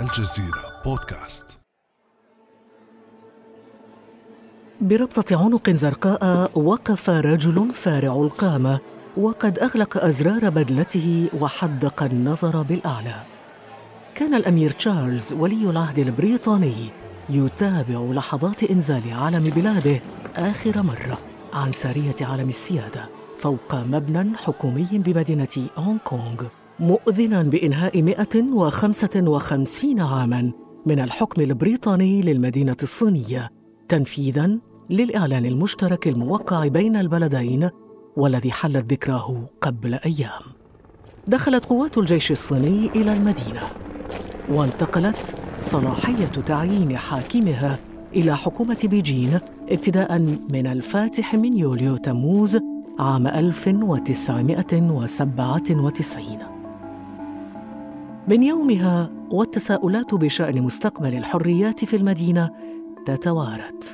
الجزيرة بودكاست. بربطة عنق زرقاء وقف رجل فارع القامة وقد أغلق أزرار بدلته وحدق النظر بالأعلى. كان الأمير تشارلز ولي العهد البريطاني يتابع لحظات إنزال علم بلاده آخر مرة عن سارية علم السيادة فوق مبنى حكومي بمدينة هونغ كونغ. مؤذنا بإنهاء 155 عاماً من الحكم البريطاني للمدينة الصينية تنفيذاً للإعلان المشترك الموقع بين البلدين والذي حلت ذكراه قبل أيام. دخلت قوات الجيش الصيني إلى المدينة وانتقلت صلاحية تعيين حاكمها إلى حكومة بيجين ابتداء من الفاتح من يوليو تموز عام 1997 من يومها والتساؤلات بشأن مستقبل الحريات في المدينة تتوارد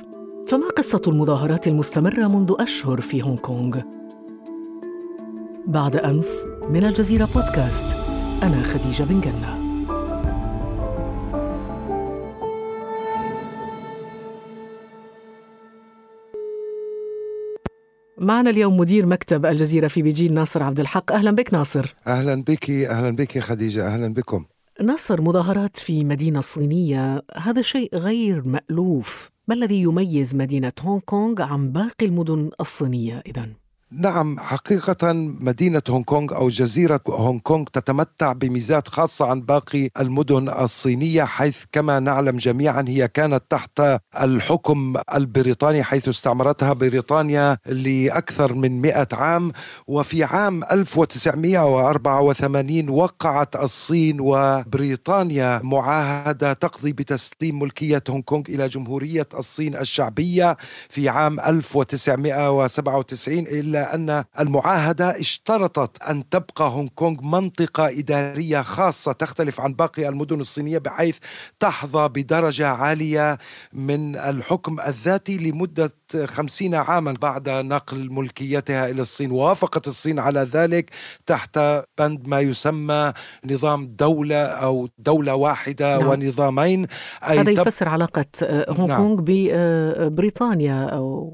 فما قصة المظاهرات المستمرة منذ أشهر في هونغ كونغ؟ بعد أمس من الجزيرة بودكاست أنا خديجة بن جنة معنا اليوم مدير مكتب الجزيرة في بيجين ناصر عبد الحق. أهلا بك ناصر. أهلا بك أهلا بك خديجة أهلا بكم. ناصر مظاهرات في مدينة صينية هذا شيء غير مألوف. ما الذي يميز مدينة هونغ كونغ عن باقي المدن الصينية إذن؟ نعم حقيقة مدينة هونغ كونغ أو جزيرة هونغ كونغ تتمتع بميزات خاصة عن باقي المدن الصينية حيث كما نعلم جميعا هي كانت تحت الحكم البريطاني حيث استعمرتها بريطانيا لأكثر من مئة عام. وفي عام 1984 وقعت الصين وبريطانيا معاهدة تقضي بتسليم ملكية هونغ كونغ إلى جمهورية الصين الشعبية في عام 1997 إلا أن المعاهدة اشترطت أن تبقى هونغ كونغ منطقة إدارية خاصة تختلف عن باقي المدن الصينية بحيث تحظى بدرجة عالية من الحكم الذاتي لمدة خمسين عاما بعد نقل ملكيتها إلى الصين ووافقت الصين على ذلك تحت بند ما يسمى نظام دولة أو دولة واحدة نعم. ونظامين أي هذا يفسر علاقة هونغ نعم. كونغ ببريطانيا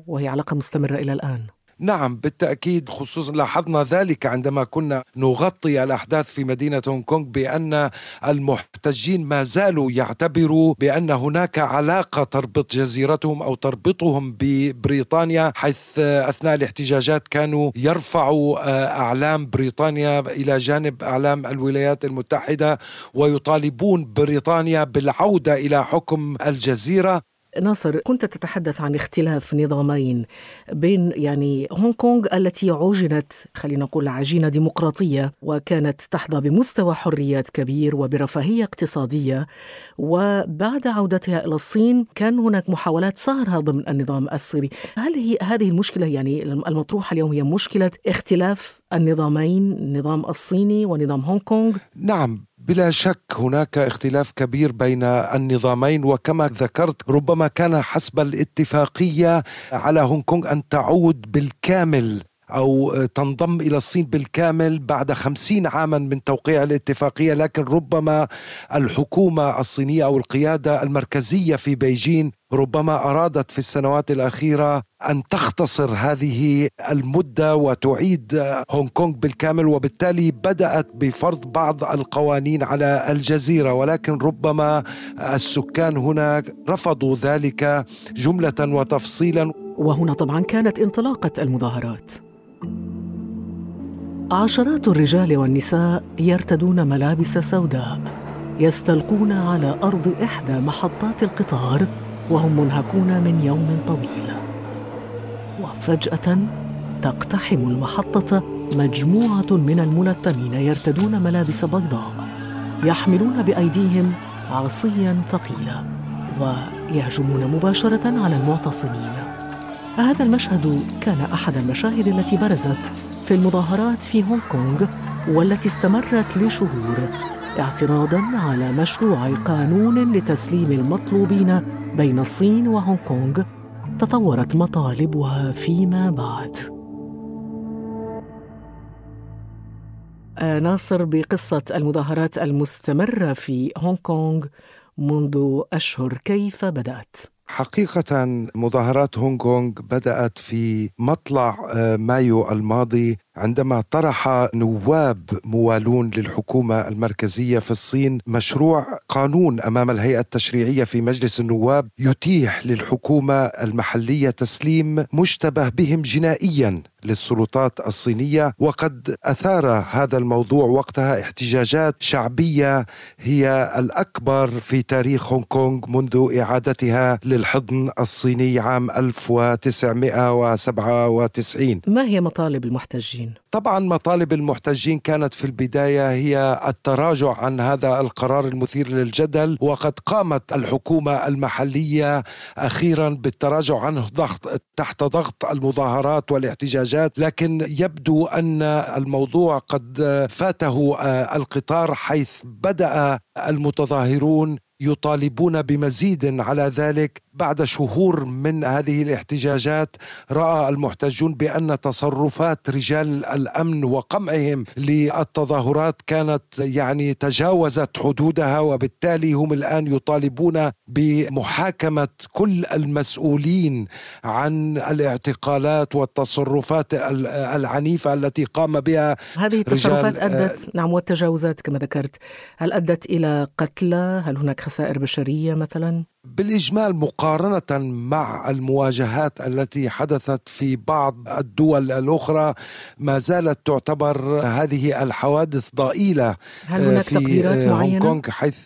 وهي علاقة مستمرة إلى الآن نعم بالتأكيد خصوصا لاحظنا ذلك عندما كنا نغطي الأحداث في مدينة هونغ كونغ بأن المحتجين ما زالوا يعتبروا بأن هناك علاقة تربط جزيرتهم أو تربطهم ببريطانيا حيث أثناء الاحتجاجات كانوا يرفعوا أعلام بريطانيا إلى جانب أعلام الولايات المتحدة ويطالبون بريطانيا بالعودة إلى حكم الجزيرة. ناصر كنت تتحدث عن اختلاف نظامين بين يعني هونغ كونغ التي عجنت خلينا نقول عجينة ديمقراطية وكانت تحظى بمستوى حريات كبير وبرفاهية اقتصادية. وبعد عودتها إلى الصين كان هناك محاولات صهرها ضمن النظام الصيني. هل هي هذه المشكلة يعني المطروحة اليوم هي مشكلة اختلاف النظامين النظام الصيني ونظام هونغ كونغ؟ نعم. بلا شك هناك اختلاف كبير بين النظامين وكما ذكرت ربما كان حسب الاتفاقية على هونغ كونغ أن تعود بالكامل أو تنضم إلى الصين بالكامل بعد خمسين عاما من توقيع الاتفاقية لكن ربما الحكومة الصينية أو القيادة المركزية في بيجين ربما أرادت في السنوات الأخيرة أن تختصر هذه المدة وتعيد هونغ كونغ بالكامل وبالتالي بدأت بفرض بعض القوانين على الجزيرة. ولكن ربما السكان هنا رفضوا ذلك جملة وتفصيلا. وهنا طبعا كانت انطلاقة المظاهرات. عشرات الرجال والنساء يرتدون ملابس سوداء يستلقون على أرض إحدى محطات القطار وهم منهكون من يوم طويل. وفجاه تقتحم المحطة مجموعة من الملثمين يرتدون ملابس بيضاء يحملون بأيديهم عصيا ثقيلا ويهجمون مباشرة على المعتصمين. هذا المشهد كان أحد المشاهد التي برزت في المظاهرات في هونغ كونغ والتي استمرت لشهور اعتراضا على مشروع قانون لتسليم المطلوبين بين الصين وهونغ كونغ. تطورت مطالبها فيما بعد آه، ناصر بقصة المظاهرات المستمرة في هونغ كونغ منذ أشهر كيف بدأت؟ حقيقة مظاهرات هونغ كونغ بدأت في مطلع آه، مايو الماضي عندما طرح نواب موالون للحكومة المركزية في الصين مشروع قانون أمام الهيئة التشريعية في مجلس النواب يتيح للحكومة المحلية تسليم مشتبه بهم جنائيا للسلطات الصينية وقد أثار هذا الموضوع وقتها احتجاجات شعبية هي الأكبر في تاريخ هونغ كونغ منذ إعادتها للحضن الصيني عام 1997 ما هي مطالب المحتجين؟ المحتجين؟ طبعا مطالب المحتجين كانت في البداية هي التراجع عن هذا القرار المثير للجدل وقد قامت الحكومة المحلية أخيرا بالتراجع عنه ضغط تحت ضغط المظاهرات والاحتجاجات لكن يبدو أن الموضوع قد فاته القطار حيث بدأ المتظاهرون يطالبون بمزيد على ذلك بعد شهور من هذه الاحتجاجات. رأى المحتجون بأن تصرفات رجال الأمن وقمعهم للتظاهرات كانت يعني تجاوزت حدودها وبالتالي هم الآن يطالبون بمحاكمة كل المسؤولين عن الاعتقالات والتصرفات العنيفة التي قام بها هذه التصرفات أدت نعم والتجاوزات كما ذكرت هل أدت إلى قتلى؟ هل هناك خسائر بشرية مثلا بالإجمال مقارنة مع المواجهات التي حدثت في بعض الدول الأخرى ما زالت تعتبر هذه الحوادث ضئيلة هل هناك في تقديرات معينه؟ هونغ كونغ حيث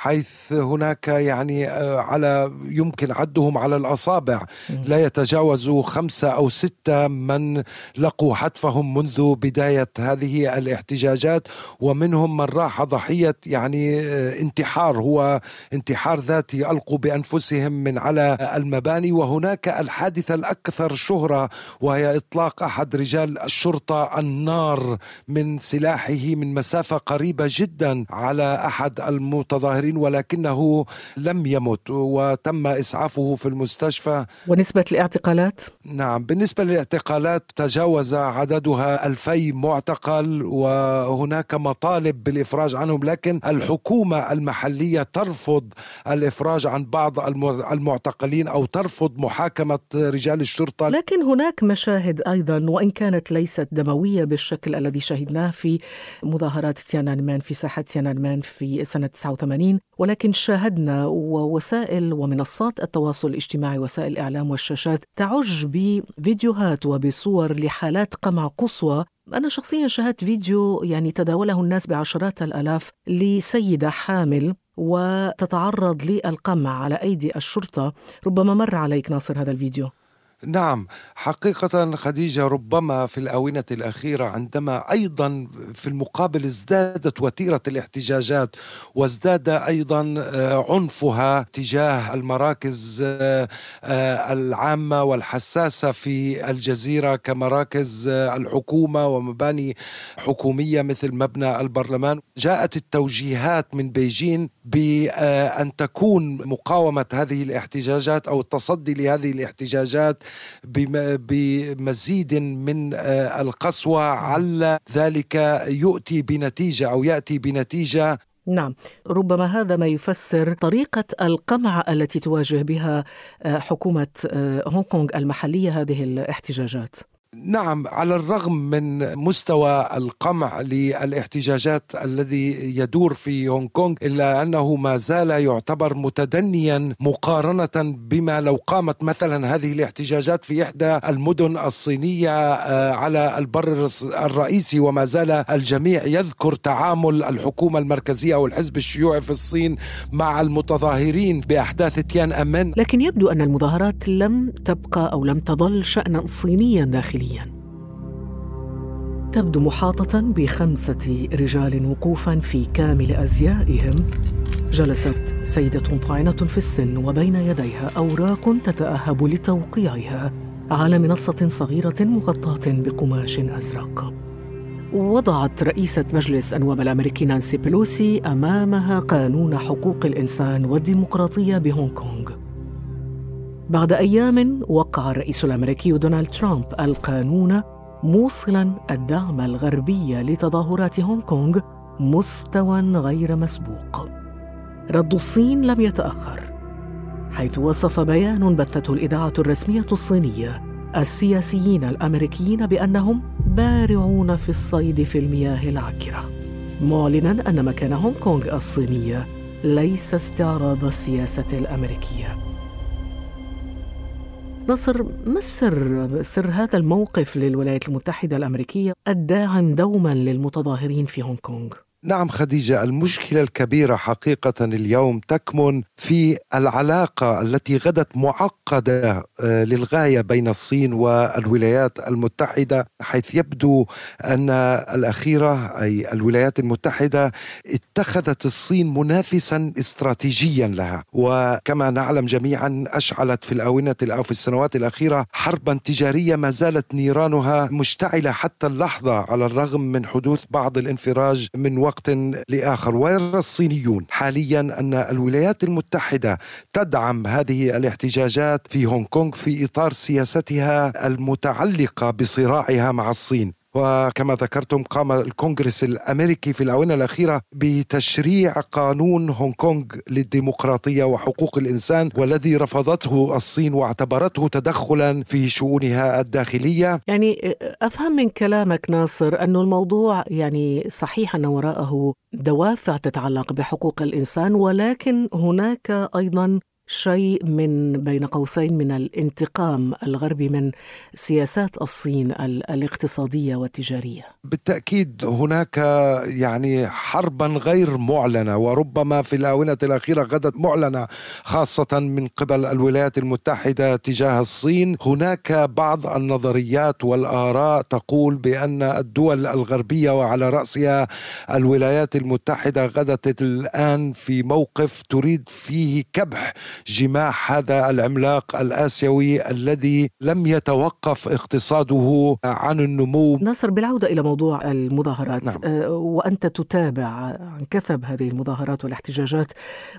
حيث هناك يعني آه، على يمكن عدهم على الأصابع. لا يتجاوز خمسة أو ستة من لقوا حتفهم منذ بداية هذه الاحتجاجات. ومنهم من راح ضحية يعني آه، انتحار. هو انتحار ذاتي ألقوا بأنفسهم من على المباني. وهناك الحادثة الأكثر شهرة وهي إطلاق أحد رجال الشرطة النار من سلاحه من مسافة قريبة جدا على أحد المتظاهرين. الآخرين ولكنه لم يمت وتم إسعافه في المستشفى ونسبة الاعتقالات؟ نعم بالنسبة للاعتقالات تجاوز عددها ألفي معتقل وهناك مطالب بالإفراج عنهم لكن الحكومة المحلية ترفض الإفراج عن بعض المعتقلين أو ترفض محاكمة رجال الشرطة لكن هناك مشاهد أيضا وإن كانت ليست دموية بالشكل الذي شهدناه في مظاهرات تيانانمان في ساحة تيانانمان في سنة 89 ولكن شاهدنا ووسائل ومنصات التواصل الاجتماعي وسائل الإعلام والشاشات تعج بفيديوهات وبصور لحالات قمع قصوى. أنا شخصيا شاهدت فيديو يعني تداوله الناس بعشرات الآلاف لسيدة حامل وتتعرض للقمع على أيدي الشرطة. ربما مر عليك ناصر هذا الفيديو. نعم حقيقة خديجة ربما في الآونة الأخيرة عندما أيضا في المقابل ازدادت وتيرة الاحتجاجات وازداد أيضا آه، عنفها تجاه المراكز آه، آه، العامة والحساسة في الجزيرة كمراكز الحكومة ومباني حكومية مثل مبنى البرلمان. جاءت التوجيهات من بيجين بأن تكون مقاومة هذه الاحتجاجات أو التصدي لهذه الاحتجاجات بمزيد من آه، القسوة على ذلك يؤتي بنتيجة أو يأتي بنتيجة. نعم. ربما هذا ما يفسر طريقة القمع التي تواجه بها آه، حكومة آه، هونغ كونغ المحلية هذه الاحتجاجات. نعم على الرغم من مستوى القمع للاحتجاجات الذي يدور في هونغ كونغ إلا أنه ما زال يعتبر متدنيا مقارنة بما لو قامت مثلا هذه الاحتجاجات في إحدى المدن الصينية آه، على البر الرئيسي وما زال الجميع يذكر تعامل الحكومة المركزية أو الحزب الشيوعي في الصين مع المتظاهرين بأحداث تيان أمان لكن يبدو أن المظاهرات لم تبقى أو لم تظل شانا صينيا داخل داخليا. تبدو محاطة بخمسة رجال وقوفا في كامل أزيائهم. جلست سيدة طاعنة في السن وبين يديها أوراق تتأهب لتوقيعها على منصة صغيرة مغطاة بقماش أزرق. وضعت رئيسة مجلس النواب الأمريكي نانسي بيلوسي أمامها قانون حقوق الإنسان والديمقراطية بهونغ كونغ. بعد أيام وقع الرئيس الأمريكي دونالد ترامب القانون موصلا الدعم الغربي لتظاهرات هونغ كونغ مستوى غير مسبوق. رد الصين لم يتأخر حيث وصف بيان بثته الإذاعة الرسمية الصينية السياسيين الأمريكيين بأنهم بارعون في الصيد في المياه العكره معلنا أن مكان هونغ كونغ الصينية ليس استعراض السياسة الأمريكية. نصر ما السر؟ سر هذا الموقف للولايات المتحدة الأمريكية الداعم دوما للمتظاهرين في هونغ كونغ. نعم خديجة المشكلة الكبيرة حقيقة اليوم تكمن في العلاقة التي غدت معقدة آه، للغاية بين الصين والولايات المتحدة حيث يبدو أن الأخيرة أي الولايات المتحدة اتخذت الصين منافسا استراتيجيا لها. وكما نعلم جميعا أشعلت في الآونة أو في السنوات الأخيرة حربا تجارية ما زالت نيرانها مشتعلة حتى اللحظة على الرغم من حدوث بعض الانفراج من وقت وقت لآخر. ويرى الصينيون حاليا أن الولايات المتحدة تدعم هذه الاحتجاجات في هونغ كونغ في إطار سياستها المتعلقة بصراعها مع الصين؟ وكما ذكرتم قام الكونغرس الأمريكي في الآونة الأخيرة بتشريع قانون هونغ كونغ للديمقراطية وحقوق الإنسان والذي رفضته الصين واعتبرته تدخلا في شؤونها الداخلية. يعني أفهم من كلامك ناصر انه الموضوع يعني صحيح أن وراءه دوافع تتعلق بحقوق الإنسان ولكن هناك أيضا شيء من بين قوسين من الانتقام الغربي من سياسات الصين الاقتصادية والتجارية. بالتأكيد هناك يعني حربا غير معلنة وربما في الآونة الأخيرة غدت معلنة خاصة من قبل الولايات المتحدة تجاه الصين، هناك بعض النظريات والآراء تقول بأن الدول الغربية وعلى رأسها الولايات المتحدة غدت الآن في موقف تريد فيه كبح جماح هذا العملاق الآسيوي الذي لم يتوقف اقتصاده عن النمو. ناصر بالعودة إلى موضوع المظاهرات نعم. آه، وأنت تتابع عن كثب هذه المظاهرات والاحتجاجات.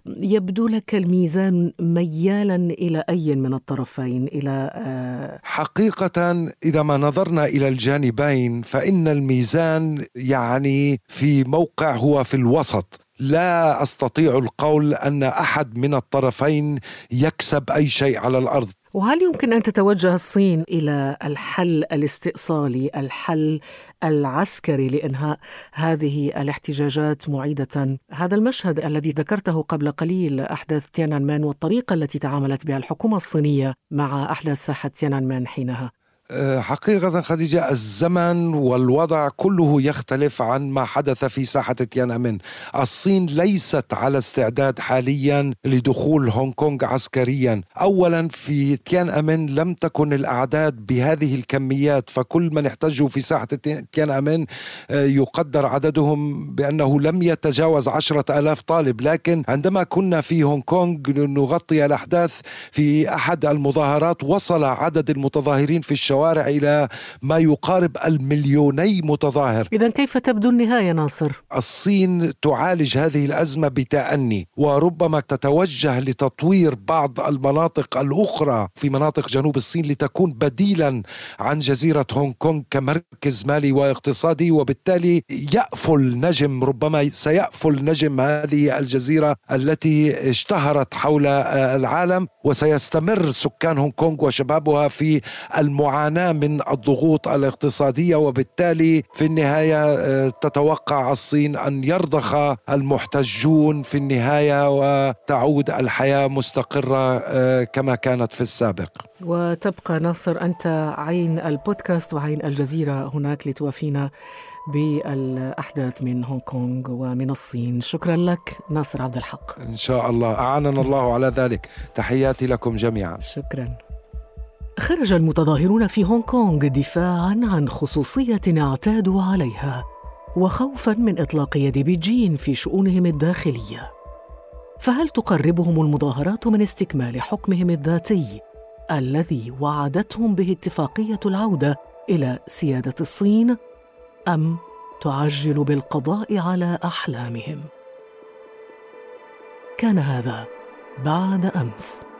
يبدو لك الميزان ميالا إلى أي من الطرفين؟ إلى آه، حقيقة إذا ما نظرنا إلى الجانبين فإن الميزان يعني في موقع هو في الوسط. لا أستطيع القول أن أحد من الطرفين يكسب أي شيء على الأرض وهل يمكن أن تتوجه الصين إلى الحل الاستئصالي، الحل العسكري لإنهاء هذه الاحتجاجات معيدة؟ هذا المشهد الذي ذكرته قبل قليل أحداث تيانان مان والطريقة التي تعاملت بها الحكومة الصينية مع أحداث ساحة تيانان مان حينها. آه، حقيقة خديجة الزمن والوضع كله يختلف عن ما حدث في ساحة تيانأمن. الصين ليست على استعداد حاليا لدخول هونغ كونغ عسكريا. أولا في تيانأمن لم تكن الأعداد بهذه الكميات فكل من احتجوا في ساحة تيانأمن آه، يقدر عددهم بأنه لم يتجاوز عشرة ألاف طالب. لكن عندما كنا في هونغ كونغ نغطي الأحداث في أحد المظاهرات وصل عدد المتظاهرين في الشوارع الشوارع إلى ما يقارب المليوني متظاهر إذا كيف تبدو النهاية ناصر؟ الصين تعالج هذه الأزمة بتأني وربما تتوجه لتطوير بعض المناطق الأخرى في مناطق جنوب الصين لتكون بديلا عن جزيرة هونغ كونغ كمركز مالي واقتصادي وبالتالي يأفل نجم ربما سيأفل نجم هذه الجزيرة التي اشتهرت حول العالم وسيستمر سكان هونغ كونغ وشبابها في المعاناة معاناة من الضغوط الاقتصادية وبالتالي في النهاية آه، تتوقع الصين أن يرضخ المحتجون في النهاية وتعود الحياة مستقرة آه، كما كانت في السابق. وتبقى ناصر أنت عين البودكاست وعين الجزيرة هناك لتوافينا بالأحداث من هونغ كونغ ومن الصين. شكرا لك ناصر عبد الحق. إن شاء الله. أعاننا الله على ذلك. تحياتي لكم جميعا. شكرا. خرج المتظاهرون في هونغ كونغ دفاعا عن خصوصية اعتادوا عليها وخوفا من إطلاق يد بيجين في شؤونهم الداخلية. فهل تقربهم المظاهرات من استكمال حكمهم الذاتي الذي وعدتهم به اتفاقية العودة إلى سيادة الصين أم تعجل بالقضاء على أحلامهم؟ كان هذا بعد أمس.